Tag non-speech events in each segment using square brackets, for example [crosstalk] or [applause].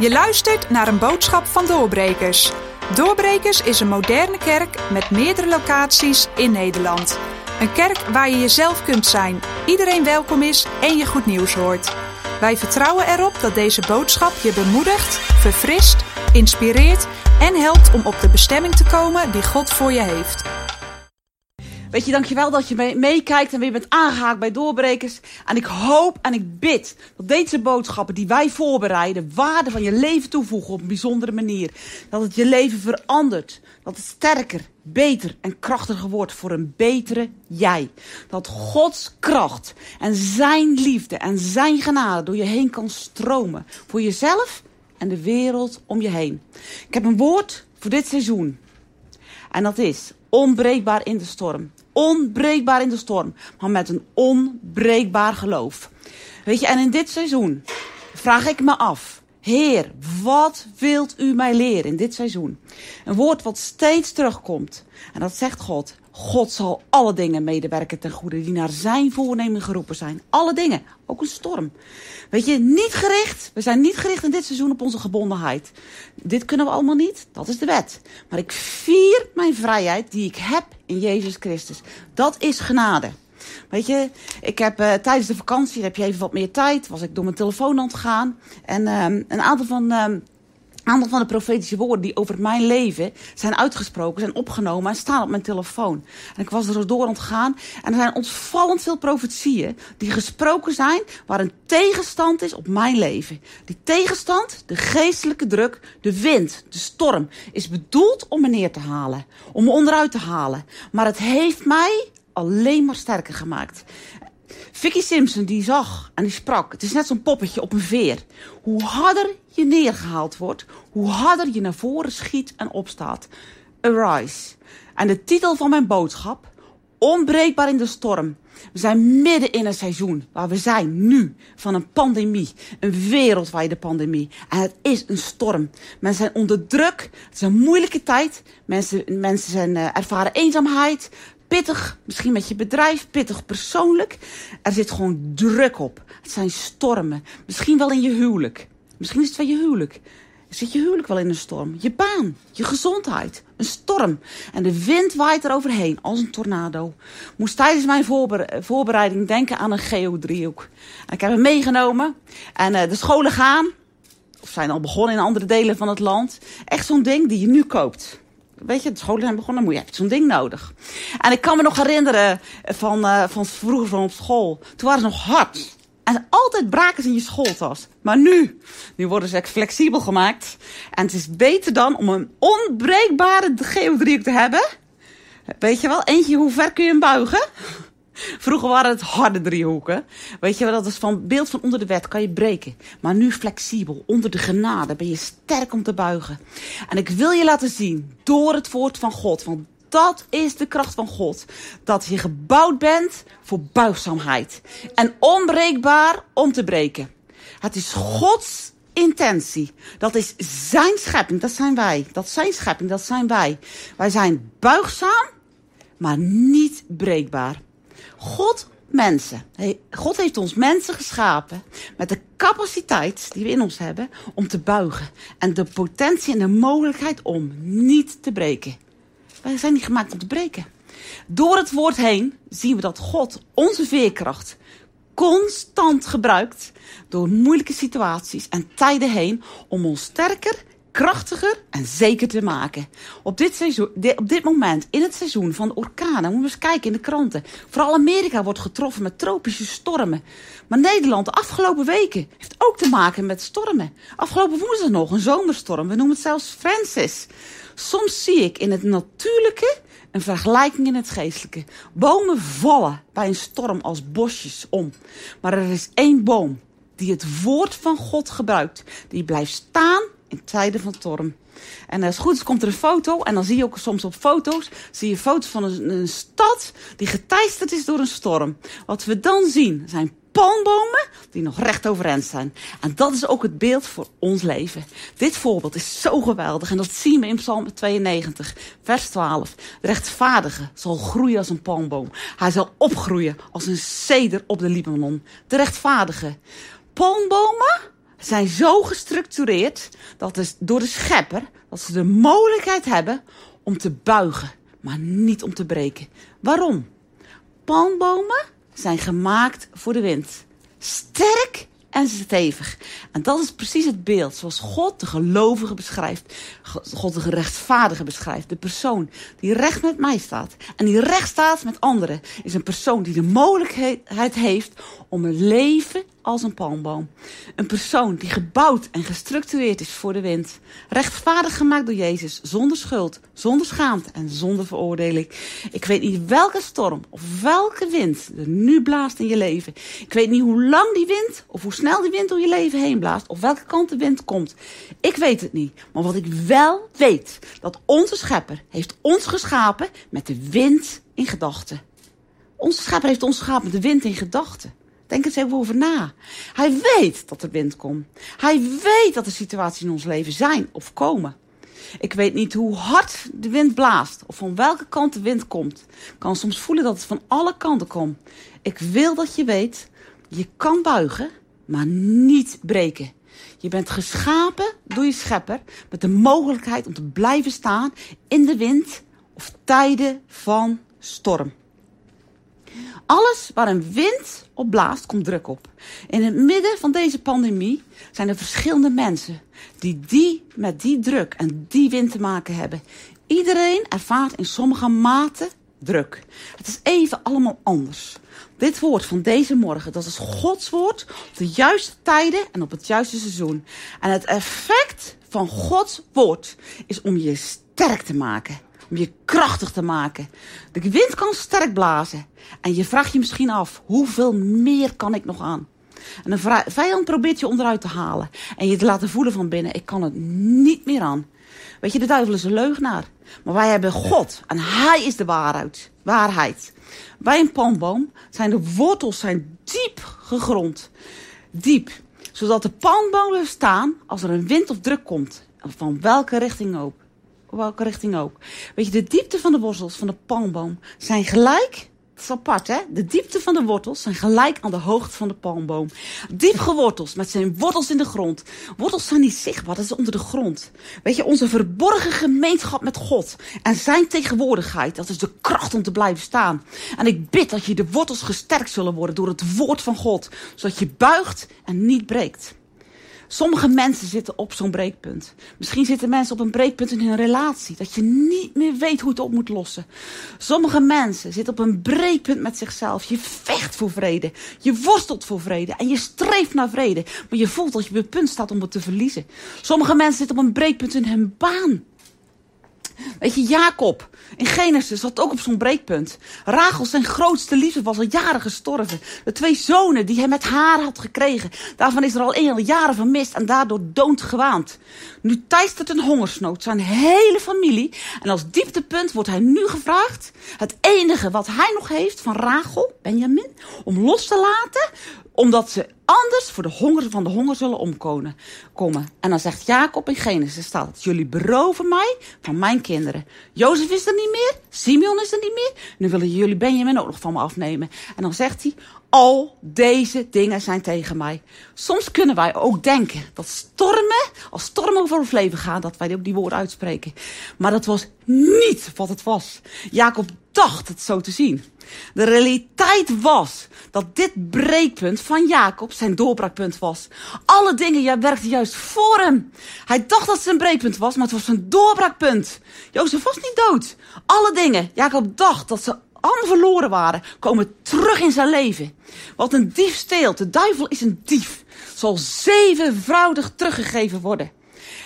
Je luistert naar een boodschap van Doorbrekers. Doorbrekers is een moderne kerk met meerdere locaties in Nederland. Een kerk waar je jezelf kunt zijn, iedereen welkom is en je goed nieuws hoort. Wij vertrouwen erop dat deze boodschap je bemoedigt, verfrist, inspireert en helpt om op de bestemming te komen die God voor je heeft. Weet je, dankjewel dat je meekijkt en weer bent aangehaakt bij Doorbrekers. En ik hoop en ik bid dat deze boodschappen die wij voorbereiden, waarde van je leven toevoegen op een bijzondere manier. Dat het je leven verandert. Dat het sterker, beter en krachtiger wordt voor een betere jij. Dat Gods kracht en zijn liefde en zijn genade door je heen kan stromen. Voor jezelf en de wereld om je heen. Ik heb een woord voor dit seizoen. En dat is onbreekbaar in de storm. Onbreekbaar in de storm, maar met een onbreekbaar geloof. Weet je, en in dit seizoen vraag ik me af. Heer, wat wilt u mij leren in dit seizoen? Een woord wat steeds terugkomt. En dat zegt God. God zal alle dingen medewerken ten goede die naar zijn voornemen geroepen zijn. Alle dingen, ook een storm. Weet je, niet gericht. We zijn niet gericht in dit seizoen op onze gebondenheid. Dit kunnen we allemaal niet. Dat is de wet. Maar ik vier mijn vrijheid die ik heb in Jezus Christus. Dat is genade. Weet je, ik heb uh, tijdens de vakantie, heb je even wat meer tijd, was ik door mijn telefoon aan het gaan. En uh, een aantal van uh, aantal van de profetische woorden die over mijn leven zijn uitgesproken, zijn opgenomen en staan op mijn telefoon. En ik was er door aan het gaan. En er zijn ontvallend veel profetieën die gesproken zijn waar een tegenstand is op mijn leven. Die tegenstand, de geestelijke druk, de wind, de storm, is bedoeld om me neer te halen. Om me onderuit te halen. Maar het heeft mij alleen maar sterker gemaakt. Vicky Simpson die zag en die sprak. Het is net zo'n poppetje op een veer. Hoe harder je neergehaald wordt, hoe harder je naar voren schiet en opstaat. Arise. En de titel van mijn boodschap: Onbreekbaar in de storm. We zijn midden in een seizoen waar we zijn nu van een pandemie, een wereldwijde pandemie. En het is een storm. Mensen zijn onder druk. Het is een moeilijke tijd. Mensen, mensen zijn, uh, ervaren eenzaamheid, pittig, misschien met je bedrijf, pittig persoonlijk. Er zit gewoon druk op. Het zijn stormen. Misschien wel in je huwelijk. Misschien is het wel je huwelijk. Zit je huwelijk wel in een storm? Je baan, je gezondheid, een storm. En de wind waait er overheen als een tornado. Moest tijdens mijn voorbereiding denken aan een geodriehoek. En ik heb hem meegenomen. En uh, de scholen gaan, of zijn al begonnen in andere delen van het land. Echt zo'n ding die je nu koopt. Weet je, de scholen zijn begonnen, moet je hebt zo'n ding nodig. En ik kan me nog herinneren van, uh, van vroeger van op school. Toen waren ze nog hard. En altijd braken ze in je schooltas. Maar nu, nu worden ze flexibel gemaakt. En het is beter dan om een onbreekbare geodriehoek te hebben. Weet je wel, eentje, hoe ver kun je hem buigen? Vroeger waren het harde driehoeken. Weet je wel, dat is van beeld van onder de wet, kan je breken. Maar nu flexibel, onder de genade, ben je sterk om te buigen. En ik wil je laten zien, door het woord van God, want dat is de kracht van God. Dat je gebouwd bent voor buigzaamheid. En onbreekbaar om te breken. Het is Gods intentie. Dat is zijn schepping, dat zijn wij. Dat zijn schepping, dat zijn wij. Wij zijn buigzaam, maar niet breekbaar. God, mensen. God heeft ons mensen geschapen met de capaciteit die we in ons hebben om te buigen. En de potentie en de mogelijkheid om niet te breken. Wij zijn niet gemaakt om te breken. Door het woord heen zien we dat God onze veerkracht constant gebruikt door moeilijke situaties en tijden heen om ons sterker, krachtiger en zeker te maken. Op dit, seizoen, op dit moment, in het seizoen van de orkanen, moeten we eens kijken in de kranten. Vooral Amerika wordt getroffen met tropische stormen. Maar Nederland, de afgelopen weken, heeft ook te maken met stormen. Afgelopen woensdag nog een zomerstorm. We noemen het zelfs Francis. Soms zie ik in het natuurlijke een vergelijking in het geestelijke. Bomen vallen bij een storm als bosjes om. Maar er is één boom die het woord van God gebruikt. Die blijft staan in tijden van storm. En als goed is, komt er een foto. En dan zie je ook soms op foto's, zie je foto's van een, een stad die geteisterd is door een storm. Wat we dan zien zijn palmbomen die nog recht overeind staan. En dat is ook het beeld voor ons leven. Dit voorbeeld is zo geweldig en dat zien we in Psalm 92, vers 12. De rechtvaardige zal groeien als een palmboom. Hij zal opgroeien als een ceder op de Libanon. De rechtvaardige. Palmbomen zijn zo gestructureerd dat is door de schepper dat ze de mogelijkheid hebben om te buigen, maar niet om te breken. Waarom? Palmbomen zijn gemaakt voor de wind. Sterk en stevig. En dat is precies het beeld zoals God de gelovige beschrijft. God de gerechtvaardige beschrijft. De persoon die recht met mij staat en die recht staat met anderen, is een persoon die de mogelijkheid heeft om een leven als een palmboom. Een persoon die gebouwd en gestructureerd is voor de wind. Rechtvaardig gemaakt door Jezus, zonder schuld, zonder schaamte en zonder veroordeling. Ik weet niet welke storm of welke wind er nu blaast in je leven. Ik weet niet hoe lang die wind of hoe snel die wind door je leven heen blaast of welke kant de wind komt. Ik weet het niet. Maar wat ik wel weet, dat onze schepper heeft ons geschapen met de wind in gedachten. Onze schepper heeft ons geschapen met de wind in gedachten. Denk eens even over na. Hij weet dat er wind komt. Hij weet dat er situaties in ons leven zijn of komen. Ik weet niet hoe hard de wind blaast of van welke kant de wind komt. Ik kan soms voelen dat het van alle kanten komt. Ik wil dat je weet, je kan buigen, maar niet breken. Je bent geschapen door je schepper met de mogelijkheid om te blijven staan in de wind of tijden van storm. Alles waar een wind op blaast, komt druk op. In het midden van deze pandemie zijn er verschillende mensen die, die met die druk en die wind te maken hebben. Iedereen ervaart in sommige mate druk. Het is even allemaal anders. Dit woord van deze morgen, dat is Gods woord op de juiste tijden en op het juiste seizoen. En het effect van Gods woord is om je sterk te maken om je krachtig te maken. De wind kan sterk blazen. En je vraagt je misschien af, hoeveel meer kan ik nog aan? En een vijand probeert je onderuit te halen. En je te laten voelen van binnen, ik kan het niet meer aan. Weet je, de duivel is een leugenaar. Maar wij hebben God. En hij is de waarheid. waarheid. Bij een palmboom zijn de wortels zijn diep gegrond. Diep. Zodat de palmboom blijft staan als er een wind of druk komt. Van welke richting ook welke richting ook. Weet je, de diepte van de wortels van de palmboom zijn gelijk. Het is apart, hè? De diepte van de wortels zijn gelijk aan de hoogte van de palmboom. Diep geworteld, met zijn wortels in de grond. Wortels zijn niet zichtbaar, dat is onder de grond. Weet je, onze verborgen gemeenschap met God en zijn tegenwoordigheid, dat is de kracht om te blijven staan. En ik bid dat je de wortels gesterkt zullen worden door het woord van God, zodat je buigt en niet breekt. Sommige mensen zitten op zo'n breekpunt. Misschien zitten mensen op een breekpunt in hun relatie. Dat je niet meer weet hoe het op moet lossen. Sommige mensen zitten op een breekpunt met zichzelf. Je vecht voor vrede. Je worstelt voor vrede. En je streeft naar vrede. Maar je voelt dat je op het punt staat om het te verliezen. Sommige mensen zitten op een breekpunt in hun baan. Weet je, Jacob in Genesis zat ook op zo'n breekpunt. Rachel, zijn grootste liefde, was al jaren gestorven. De twee zonen die hij met haar had gekregen, daarvan is er al een jaren vermist en daardoor dood gewaand. Nu teistert een hongersnood zijn hele familie. En als dieptepunt wordt hij nu gevraagd, het enige wat hij nog heeft van Rachel, Benjamin, om los te laten, omdat ze anders voor de honger van de honger zullen omkomen. Komen. En dan zegt Jacob in Genesis staat jullie beroven mij van mijn kinderen. Jozef is er niet meer, Simeon is er niet meer. Nu willen jullie Benjamin ook nog van me afnemen. En dan zegt hij, al deze dingen zijn tegen mij. Soms kunnen wij ook denken dat stormen, als stormen over ons leven gaan, dat wij ook die woorden uitspreken. Maar dat was niet wat het was. Jacob dacht het zo te zien. De realiteit was dat dit breekpunt van Jacob zijn doorbraakpunt was. Alle dingen jij werkten juist voor hem. Hij dacht dat het een breekpunt was, maar het was een doorbraakpunt. Jozef was niet dood. Alle dingen, Jacob dacht dat ze allemaal verloren waren, komen terug in zijn leven. Wat een dief steelt, de duivel is een dief, zal zevenvoudig teruggegeven worden.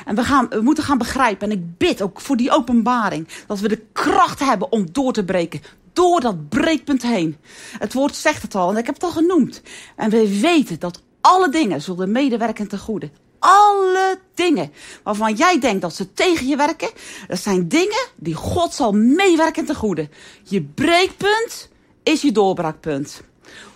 En we, gaan, we moeten gaan begrijpen, en ik bid ook voor die openbaring, dat we de kracht hebben om door te breken. Door dat breekpunt heen. Het woord zegt het al, en ik heb het al genoemd. En we weten dat alle dingen zullen medewerken ten goede. Alle dingen waarvan jij denkt dat ze tegen je werken, dat zijn dingen die God zal meewerken ten goede. Je breekpunt is je doorbraakpunt.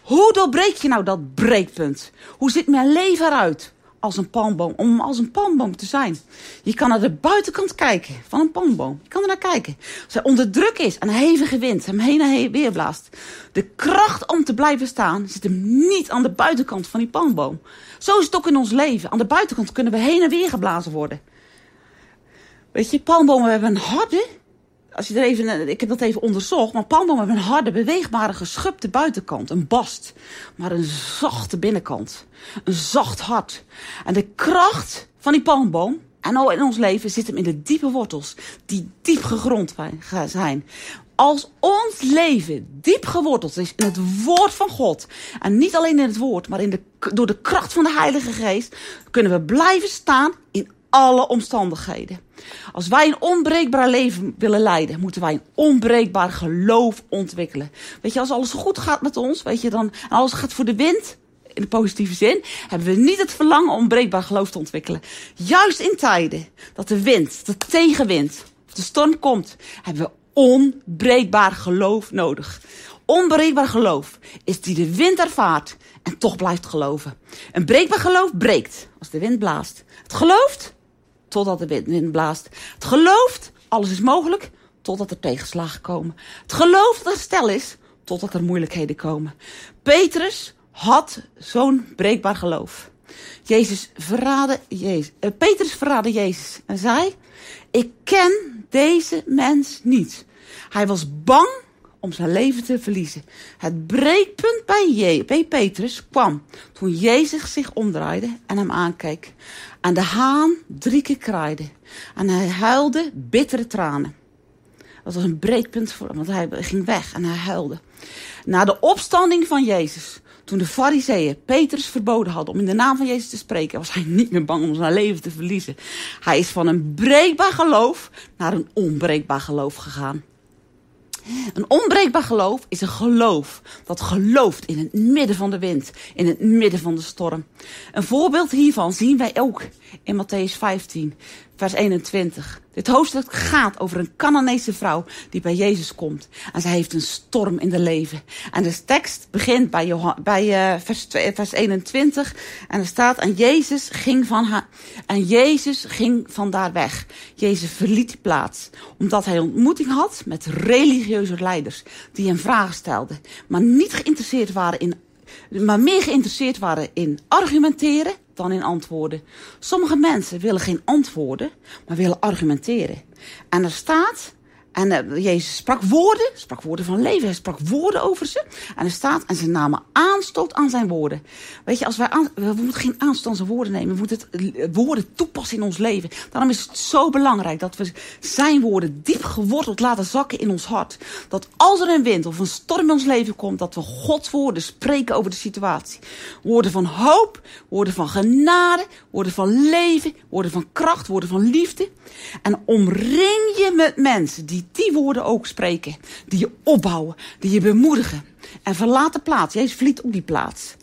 Hoe doorbreek je nou dat breekpunt? Hoe ziet mijn leven eruit? Als een palmboom, om als een palmboom te zijn. Je kan naar de buitenkant kijken van een palmboom. Je kan er naar kijken. Als hij onder druk is en een hevige wind hem heen en weer blaast. De kracht om te blijven staan zit hem niet aan de buitenkant van die palmboom. Zo is het ook in ons leven. Aan de buitenkant kunnen we heen en weer geblazen worden. Weet je, palmbomen hebben een harde, als je er even, ik heb dat even onderzocht, maar palmbomen hebben een harde, beweegbare, geschubde buitenkant, een bast, maar een zachte binnenkant, een zacht hart. En de kracht van die palmboom, en al in ons leven, zit hem in de diepe wortels, die diep gegrond zijn. Als ons leven diep geworteld is in het woord van God, en niet alleen in het woord, maar in de, door de kracht van de Heilige Geest, kunnen we blijven staan in alle omstandigheden. Als wij een onbreekbaar leven willen leiden, moeten wij een onbreekbaar geloof ontwikkelen. Weet je, als alles goed gaat met ons, weet je, dan, en alles gaat voor de wind, in de positieve zin, hebben we niet het verlangen om breekbaar geloof te ontwikkelen. Juist in tijden dat de wind, de tegenwind, of de storm komt, hebben we onbreekbaar geloof nodig. Onbreekbaar geloof is die de wind ervaart en toch blijft geloven. Een breekbaar geloof breekt als de wind blaast. Het gelooft totdat de wind blaast. Het gelooft, alles is mogelijk, totdat er tegenslagen komen. Het gelooft dat er stel is, totdat er moeilijkheden komen. Petrus had zo'n breekbaar geloof. Jezus verraadde Jezus. Uh, Petrus verraadde Jezus en zei: Ik ken deze mens niet. Hij was bang om zijn leven te verliezen. Het breekpunt bij, bij Petrus kwam toen Jezus zich omdraaide en hem aankeek. En de haan drie keer kraaide. En hij huilde bittere tranen. Dat was een breekpunt voor hem, want hij ging weg en hij huilde. Na de opstanding van Jezus, toen de fariseeën Petrus verboden hadden om in de naam van Jezus te spreken, was hij niet meer bang om zijn leven te verliezen. Hij is van een breekbaar geloof naar een onbreekbaar geloof gegaan. Een onbreekbaar geloof is een geloof dat gelooft in het midden van de wind, in het midden van de storm. Een voorbeeld hiervan zien wij ook in Matthäus 15, vers 21. Dit hoofdstuk gaat over een Cananese vrouw die bij Jezus komt. En zij heeft een storm in de leven. En de tekst begint bij, Johan, bij uh, vers, vers 21. En er staat, en Jezus ging van haar, en Jezus ging van daar weg. Jezus verliet die plaats. Omdat hij ontmoeting had met religieuze leiders. Die hem vragen stelden. Maar niet geïnteresseerd waren in maar meer geïnteresseerd waren in argumenteren dan in antwoorden. Sommige mensen willen geen antwoorden, maar willen argumenteren. En er staat en uh, Jezus sprak woorden, sprak woorden van leven. Hij sprak woorden over ze. En er staat, en ze namen aanstoot aan zijn woorden. Weet je, als wij aan, we moeten geen aanstoot aan zijn woorden nemen. We moeten het eh, woorden toepassen in ons leven. Daarom is het zo belangrijk dat we zijn woorden diep geworteld laten zakken in ons hart. Dat als er een wind of een storm in ons leven komt, dat we Gods woorden spreken over de situatie. Woorden van hoop, woorden van genade, woorden van leven, woorden van kracht, woorden van liefde. En omring je met mensen die die woorden ook spreken. Die je opbouwen, die je bemoedigen. En verlaat de plaats. Jezus verliet ook die plaats.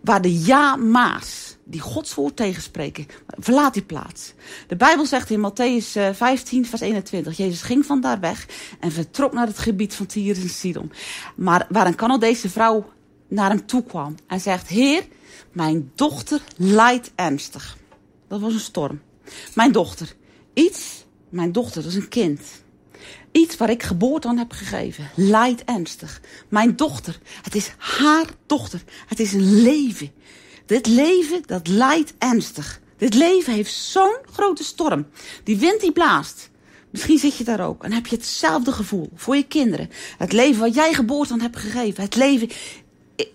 Waar de ja-ma's, die Gods woord tegenspreken, verlaat die plaats. De Bijbel zegt in Matthäus 15, vers 21, Jezus ging van daar weg en vertrok naar het gebied van Tyrus en Sidon. Maar waar een Canadese vrouw naar hem toe kwam en zegt, Heer, mijn dochter lijdt ernstig. Dat was een storm. Mijn dochter. Iets, mijn dochter, dat is een kind. Iets waar ik geboorte aan heb gegeven. Lijdt ernstig. Mijn dochter. Het is haar dochter. Het is een leven. Dit leven, dat lijdt ernstig. Dit leven heeft zo'n grote storm. Die wind die blaast. Misschien zit je daar ook en heb je hetzelfde gevoel voor je kinderen. Het leven wat jij geboorte aan hebt gegeven. Het leven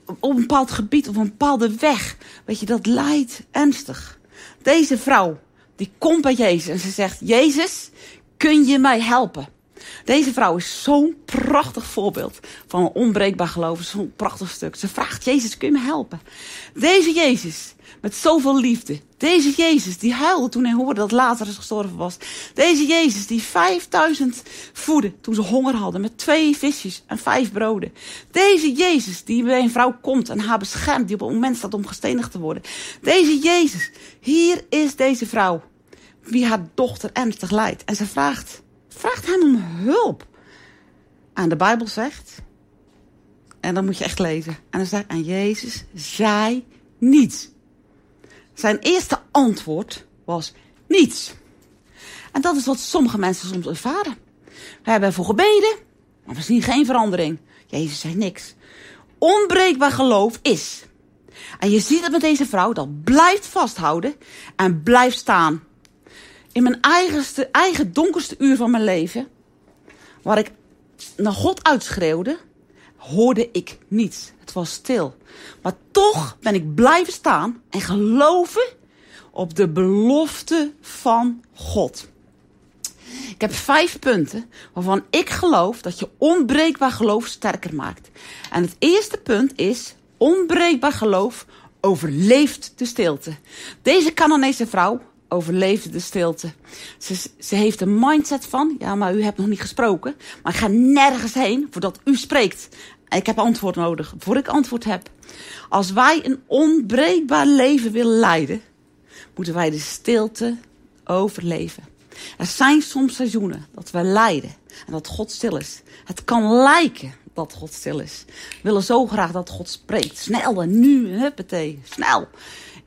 op een bepaald gebied, op een bepaalde weg. Weet je, dat lijdt ernstig. Deze vrouw, die komt bij Jezus en ze zegt: Jezus, kun je mij helpen? Deze vrouw is zo'n prachtig voorbeeld van een onbreekbaar geloof. Zo'n prachtig stuk. Ze vraagt, Jezus, kun je me helpen? Deze Jezus, met zoveel liefde. Deze Jezus, die huilde toen hij hoorde dat Lazarus gestorven was. Deze Jezus, die 5000 voedde toen ze honger hadden met twee visjes en vijf broden. Deze Jezus, die bij een vrouw komt en haar beschermt, die op het moment staat om gestenigd te worden. Deze Jezus, hier is deze vrouw, wie haar dochter ernstig lijdt. En ze vraagt, Vraagt hem om hulp. En de Bijbel zegt, en dan moet je echt lezen. En dan zegt, en Jezus zei niets. Zijn eerste antwoord was niets. En dat is wat sommige mensen soms ervaren. We hebben ervoor gebeden, maar we zien geen verandering. Jezus zei niks. Onbreekbaar geloof is. En je ziet het met deze vrouw, dat blijft vasthouden en blijft staan. In mijn eigenste, eigen donkerste uur van mijn leven, waar ik naar God uitschreeuwde, hoorde ik niets. Het was stil. Maar toch ben ik blijven staan en geloven op de belofte van God. Ik heb vijf punten waarvan ik geloof dat je onbreekbaar geloof sterker maakt. En het eerste punt is: onbreekbaar geloof overleeft de stilte. Deze Cananese vrouw overleefde de stilte. Ze, ze heeft een mindset van: ja, maar u hebt nog niet gesproken. Maar ik ga nergens heen voordat u spreekt. Ik heb antwoord nodig, voor ik antwoord heb. Als wij een onbreekbaar leven willen leiden, moeten wij de stilte overleven. Er zijn soms seizoenen dat we lijden en dat God stil is. Het kan lijken dat God stil is. We willen zo graag dat God spreekt. Snel en nu, huppatee, snel.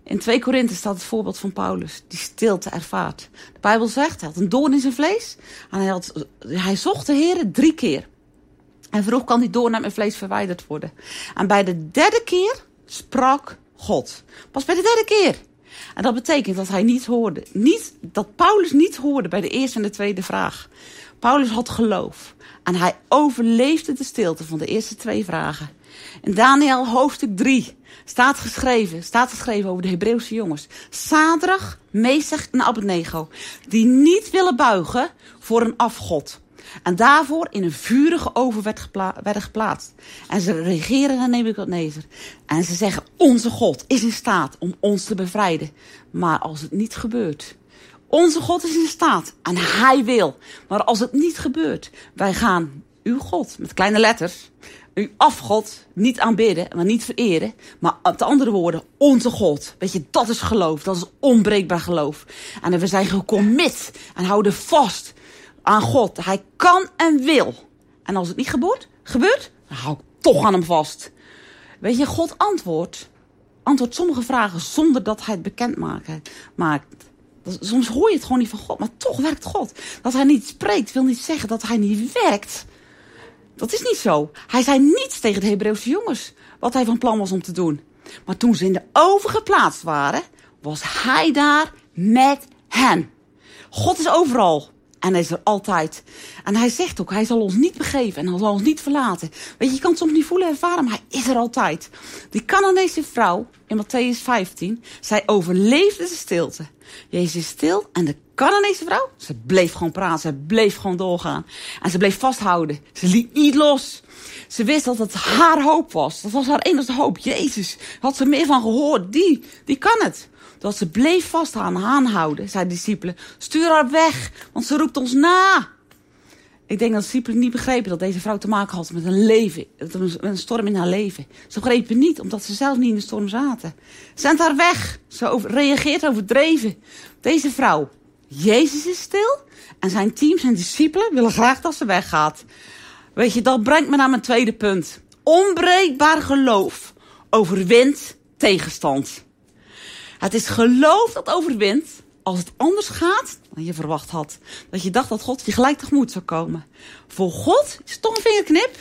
In 2 Korinthe staat het voorbeeld van Paulus, die stilte ervaart. De Bijbel zegt, hij had een doorn in zijn vlees. En hij, had, hij zocht de Heer drie keer. En vroeg kan die doorn uit mijn vlees verwijderd worden. En bij de derde keer sprak God. Pas bij de derde keer. En dat betekent dat hij niet hoorde. Niet, dat Paulus niet hoorde bij de eerste en de tweede vraag. Paulus had geloof. En hij overleefde de stilte van de eerste twee vragen. In Daniel hoofdstuk 3 staat geschreven, staat geschreven over de Hebreeuwse jongens. Sadrach, Mesach en Abednego. Die niet willen buigen voor een afgod. En daarvoor in een vurige oven werd werden geplaatst. En ze regeren naar Nebuchadnezzar. En ze zeggen, onze God is in staat om ons te bevrijden. Maar als het niet gebeurt... Onze God is in staat en hij wil. Maar als het niet gebeurt, wij gaan uw God, met kleine letters, uw afgod niet aanbidden, maar niet vereren. Maar met andere woorden, onze God. Weet je, dat is geloof. Dat is onbreekbaar geloof. En we zijn gecommit en houden vast aan God. Hij kan en wil. En als het niet gebeurt, gebeurt, dan hou ik toch aan hem vast. Weet je, God antwoordt, antwoordt sommige vragen zonder dat hij het bekend maakt. Soms hoor je het gewoon niet van God, maar toch werkt God. Dat hij niet spreekt wil niet zeggen dat hij niet werkt. Dat is niet zo. Hij zei niets tegen de Hebreeuwse jongens wat hij van plan was om te doen. Maar toen ze in de oven geplaatst waren, was hij daar met hen. God is overal. En hij is er altijd. En hij zegt ook, hij zal ons niet begeven en hij zal ons niet verlaten. Weet je, je kan het soms niet voelen ervaren, maar hij is er altijd. Die Cananese vrouw in Matthäus 15, zij overleefde de stilte. Jezus is stil en de Cananese vrouw, ze bleef gewoon praten, ze bleef gewoon doorgaan. En ze bleef vasthouden. Ze liet niet los. Ze wist dat het haar hoop was. Dat was haar enige hoop. Jezus, had ze meer van gehoord. Die, die kan het. Dat ze bleef vasthouden, aanhouden, zei de discipelen. Stuur haar weg, want ze roept ons na. Ik denk dat discipelen niet begrepen dat deze vrouw te maken had met een leven, met een storm in haar leven. Ze begrepen niet, omdat ze zelf niet in de storm zaten. Zend haar weg. Ze reageert overdreven. Deze vrouw, Jezus is stil en zijn team, zijn discipelen, willen graag dat ze weggaat. Weet je, dat brengt me naar mijn tweede punt. Onbreekbaar geloof overwint tegenstand. Het is geloof dat overwint als het anders gaat dan je verwacht had. Dat je dacht dat God je gelijk tegemoet zou komen. Voor God is toch een vingerknip.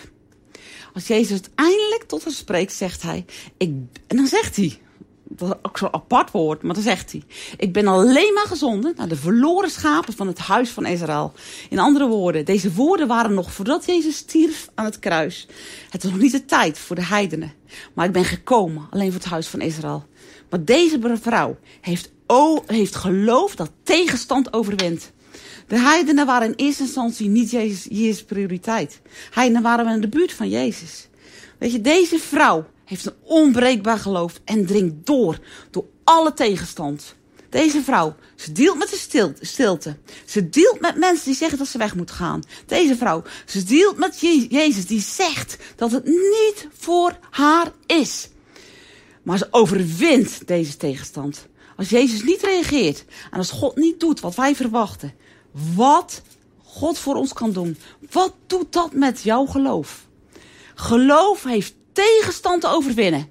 Als Jezus uiteindelijk tot haar spreekt, zegt hij... Ik, en dan zegt hij, dat is ook zo'n apart woord, maar dan zegt hij... Ik ben alleen maar gezonden naar de verloren schapen van het huis van Israël. In andere woorden, deze woorden waren nog voordat Jezus stierf aan het kruis. Het was nog niet de tijd voor de heidenen. Maar ik ben gekomen alleen voor het huis van Israël. Maar deze vrouw heeft, oh, heeft geloof dat tegenstand overwint. De heidenen waren in eerste instantie niet Jezus, Jezus prioriteit. Heidenen waren in de buurt van Jezus. Weet je, deze vrouw heeft een onbreekbaar geloof en dringt door, door alle tegenstand. Deze vrouw, ze dealt met de stilte. Ze dealt met mensen die zeggen dat ze weg moet gaan. Deze vrouw, ze dealt met Jezus die zegt dat het niet voor haar is. Maar ze overwint deze tegenstand. Als Jezus niet reageert en als God niet doet wat wij verwachten, wat God voor ons kan doen, wat doet dat met jouw geloof? Geloof heeft tegenstand te overwinnen.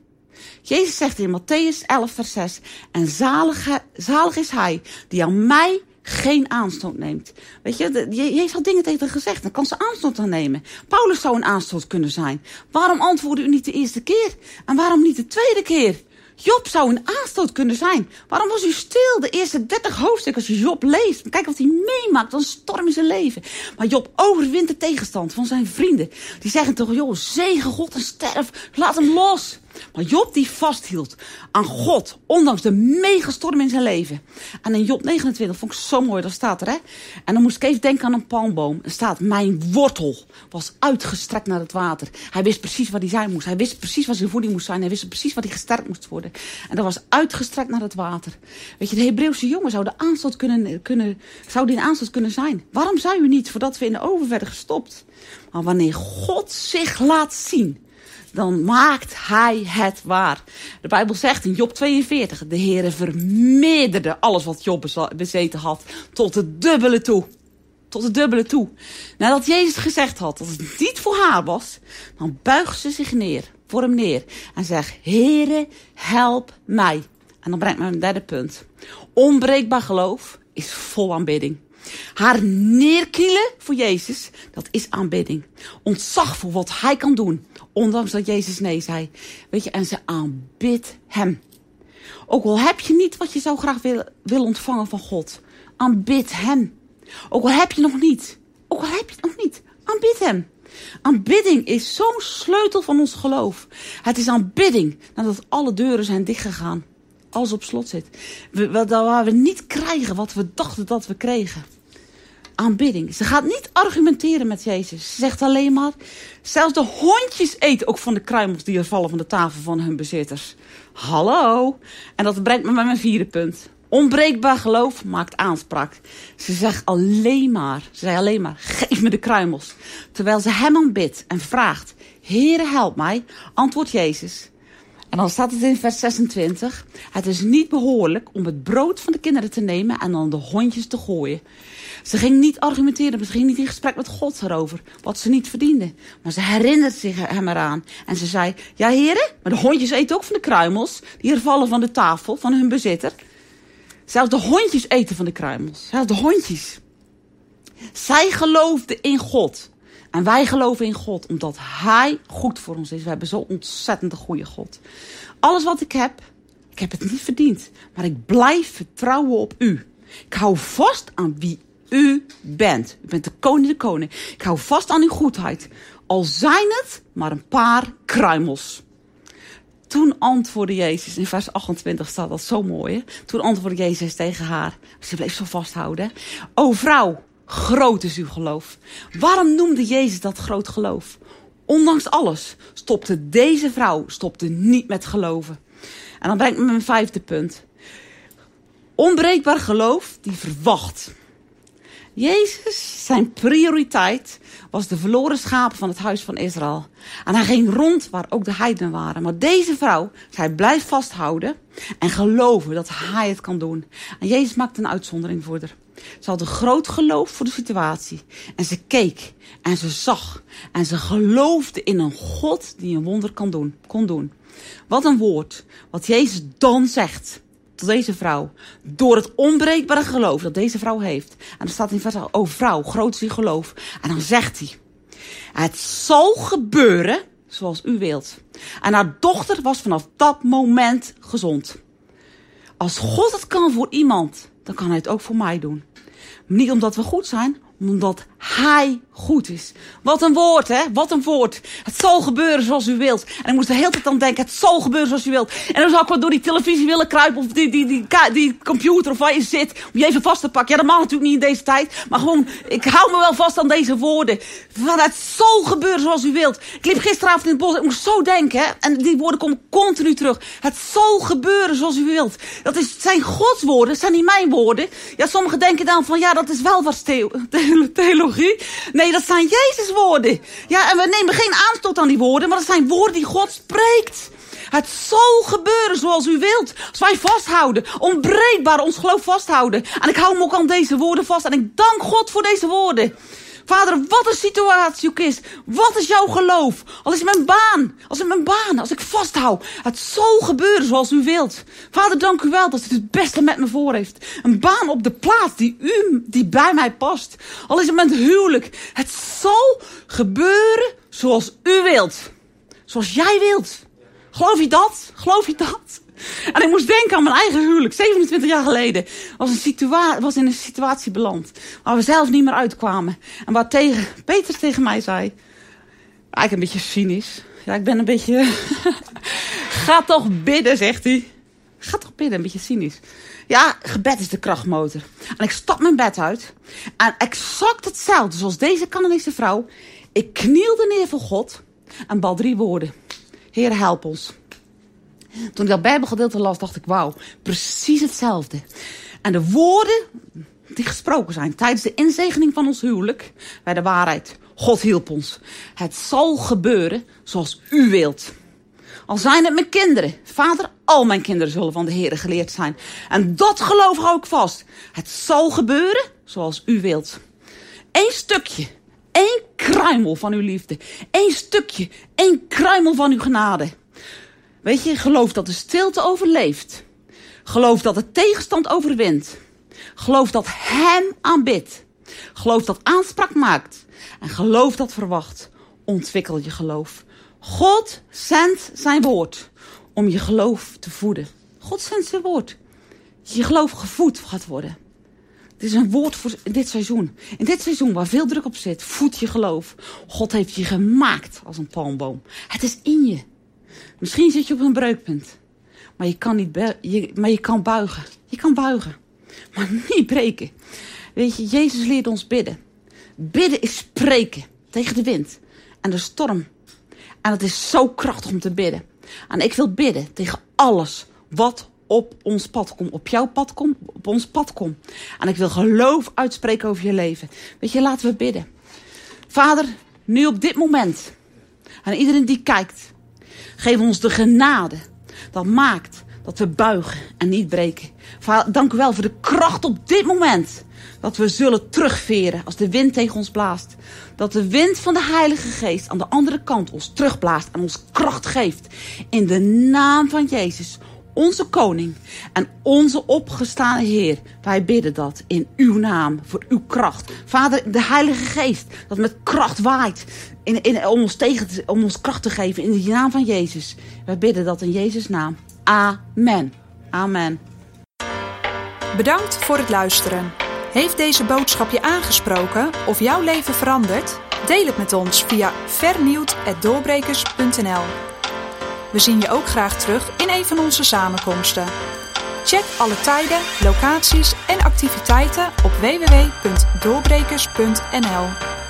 Jezus zegt in Matthäus 11, vers 6: En zalig, zalig is hij die aan mij geen aanstoot neemt. Weet je, Jezus had dingen tegen gezegd, dan kan ze aanstoot aan nemen. Paulus zou een aanstoot kunnen zijn. Waarom antwoordde u niet de eerste keer? En waarom niet de tweede keer? Job zou een aanstoot kunnen zijn. Waarom was u stil de eerste 30 hoofdstukken als je Job leest? Kijk wat hij meemaakt, dan storm in zijn leven. Maar Job overwint de tegenstand van zijn vrienden. Die zeggen toch, joh, zegen God en sterf, laat hem los. Maar Job die vasthield aan God, ondanks de megastorm in zijn leven. En in Job 29 vond ik zo mooi, dat staat er hè. En dan moest ik even denken aan een palmboom. Er staat, mijn wortel was uitgestrekt naar het water. Hij wist precies waar hij zijn moest. Hij wist precies wat zijn voeding moest zijn. Hij wist precies wat hij gesterkt moest worden. En dat was uitgestrekt naar het water. Weet je, de Hebreeuwse jongen zou de aanstoot kunnen, kunnen, zou die een aanstoot kunnen zijn. Waarom zou u niet, voordat we in de oven werden gestopt? Maar wanneer God zich laat zien dan maakt hij het waar. De Bijbel zegt in Job 42, de Heere vermeerderde alles wat Job bezeten had tot het dubbele toe. Tot het dubbele toe. Nadat Jezus gezegd had dat het niet voor haar was, dan buigt ze zich neer, voor hem neer en zegt, Heere, help mij. En dan brengt me een derde punt. Onbreekbaar geloof is vol aanbidding. Haar neerkielen voor Jezus, dat is aanbidding. Ontzag voor wat hij kan doen. Ondanks dat Jezus nee zei. Weet je, en ze aanbidt hem. Ook al heb je niet wat je zou graag willen, wil ontvangen van God. Aanbid hem. Ook al heb je nog niet. Ook al heb je het nog niet. Aanbid hem. Aanbidding is zo'n sleutel van ons geloof. Het is aanbidding nadat alle deuren zijn dichtgegaan. Alles op slot zit. We, waar we niet krijgen wat we dachten dat we kregen aanbidding. Ze gaat niet argumenteren met Jezus. Ze zegt alleen maar, zelfs de hondjes eten ook van de kruimels die er vallen van de tafel van hun bezitters. Hallo. En dat brengt me bij mijn vierde punt. Onbreekbaar geloof maakt aanspraak. Ze zegt alleen maar, ze zei alleen maar, geef me de kruimels. Terwijl ze hem aanbidt en vraagt, Heere help mij, antwoordt Jezus. En dan staat het in vers 26. Het is niet behoorlijk om het brood van de kinderen te nemen en dan de hondjes te gooien. Ze ging niet argumenteren, ze ging niet in gesprek met God erover, wat ze niet verdiende. Maar ze herinnert zich hem eraan. En ze zei, ja heren, maar de hondjes eten ook van de kruimels, die er vallen van de tafel van hun bezitter. Zelfs de hondjes eten van de kruimels, zelfs de hondjes. Zij geloofde in God. En wij geloven in God, omdat Hij goed voor ons is. We hebben zo'n ontzettend goede God. Alles wat ik heb, ik heb het niet verdiend. Maar ik blijf vertrouwen op U. Ik hou vast aan wie u bent. U bent de koning de koning. Ik hou vast aan uw goedheid. Al zijn het maar een paar kruimels. Toen antwoordde Jezus, in vers 28 staat dat zo mooi. Toen antwoordde Jezus tegen haar. Ze bleef zo vasthouden. O vrouw, groot is uw geloof. Waarom noemde Jezus dat groot geloof? Ondanks alles stopte deze vrouw stopte niet met geloven. En dan brengt me mijn vijfde punt. Onbreekbaar geloof die verwacht. Jezus, zijn prioriteit was de verloren schapen van het huis van Israël. En hij ging rond waar ook de heidenen waren. Maar deze vrouw, zij blijft vasthouden en geloven dat hij het kan doen. En Jezus maakte een uitzondering voor haar. Ze had een groot geloof voor de situatie. En ze keek en ze zag en ze geloofde in een God die een wonder kan doen, kon doen. Wat een woord, wat Jezus dan zegt tot deze vrouw. Door het onbreekbare geloof dat deze vrouw heeft. En er staat in vers oh vrouw, groot is uw geloof. En dan zegt hij. Het zal gebeuren zoals u wilt. En haar dochter was vanaf dat moment gezond. Als God het kan voor iemand, dan kan hij het ook voor mij doen. Niet omdat we goed zijn, omdat hij goed is. Wat een woord, hè? Wat een woord. Het zal gebeuren zoals u wilt. En ik moest de hele tijd aan denken, het zal gebeuren zoals u wilt. En dan zou ik wat door die televisie willen kruipen of die, die, die, die, computer of waar je zit. Om je even vast te pakken. Ja, dat mag natuurlijk niet in deze tijd. Maar gewoon, ik hou me wel vast aan deze woorden. Van het zal gebeuren zoals u wilt. Ik liep gisteravond in het bos. Ik moest zo denken? En die woorden komen continu terug. Het zal gebeuren zoals u wilt. Dat is, zijn Gods woorden, zijn niet mijn woorden. Ja, sommigen denken dan van, ja, dat is wel wat [laughs] Nee, dat zijn Jezus woorden. Ja, en we nemen geen aanstoot aan die woorden, maar dat zijn woorden die God spreekt. Het zal gebeuren zoals u wilt. Als wij vasthouden, onbreekbaar ons geloof vasthouden. En ik hou me ook aan deze woorden vast. En ik dank God voor deze woorden. Vader, wat een situatie ook is. Wat is jouw geloof? Al is mijn baan. Als het mijn baan, als ik vasthoud. Het zal gebeuren zoals u wilt. Vader, dank u wel dat u het beste met me voor heeft. Een baan op de plaats die u, die bij mij past. Al is het mijn huwelijk. Het zal gebeuren zoals u wilt. Zoals jij wilt. Geloof je dat? Geloof je dat? En ik moest denken aan mijn eigen huwelijk, 27 jaar geleden. Was, een was in een situatie beland waar we zelf niet meer uitkwamen. En waar tegen, Peter tegen mij zei, eigenlijk een beetje cynisch. Ja, ik ben een beetje... [laughs] Ga toch bidden, zegt hij. Ga toch bidden, een beetje cynisch. Ja, gebed is de krachtmotor. En ik stap mijn bed uit. En exact hetzelfde zoals deze Canadese vrouw. Ik knielde neer voor God en bal drie woorden. Heer, help ons. Toen ik dat Bijbelgedeelte las, dacht ik, wauw, precies hetzelfde. En de woorden die gesproken zijn tijdens de inzegening van ons huwelijk, bij de waarheid. God hielp ons. Het zal gebeuren zoals u wilt. Al zijn het mijn kinderen. Vader, al mijn kinderen zullen van de Heer geleerd zijn. En dat geloof ik ook vast. Het zal gebeuren zoals u wilt. Eén stukje, één kruimel van uw liefde. Eén stukje, één kruimel van uw genade. Weet je, geloof dat de stilte overleeft. Geloof dat de tegenstand overwint. Geloof dat hem aanbidt. Geloof dat aanspraak maakt. En geloof dat verwacht. Ontwikkel je geloof. God zendt zijn woord om je geloof te voeden. God zendt zijn woord. Je geloof gevoed gaat worden. Het is een woord voor dit seizoen. In dit seizoen waar veel druk op zit, voed je geloof. God heeft je gemaakt als een palmboom. Het is in je. Misschien zit je op een breukpunt. Maar je kan, niet je, maar je kan buigen. Je kan buigen. Maar niet breken. Weet je, Jezus leert ons bidden. Bidden is spreken tegen de wind en de storm. En het is zo krachtig om te bidden. En ik wil bidden tegen alles wat op ons pad komt. Op jouw pad komt, op ons pad komt. En ik wil geloof uitspreken over je leven. Weet je, laten we bidden. Vader, nu op dit moment. En iedereen die kijkt. Geef ons de genade. Dat maakt dat we buigen en niet breken. Dank u wel voor de kracht op dit moment. Dat we zullen terugveren als de wind tegen ons blaast. Dat de wind van de Heilige Geest aan de andere kant ons terugblaast en ons kracht geeft. In de naam van Jezus, onze koning en onze opgestane Heer. Wij bidden dat in uw naam, voor uw kracht. Vader, de Heilige Geest, dat met kracht waait in, in, om, ons tegen, om ons kracht te geven in de naam van Jezus. Wij bidden dat in Jezus' naam. Amen. Amen. Bedankt voor het luisteren. Heeft deze boodschap je aangesproken of jouw leven veranderd? Deel het met ons via vernieuwd.doorbrekers.nl We zien je ook graag terug in een van onze samenkomsten. Check alle tijden, locaties en activiteiten op www.doorbrekers.nl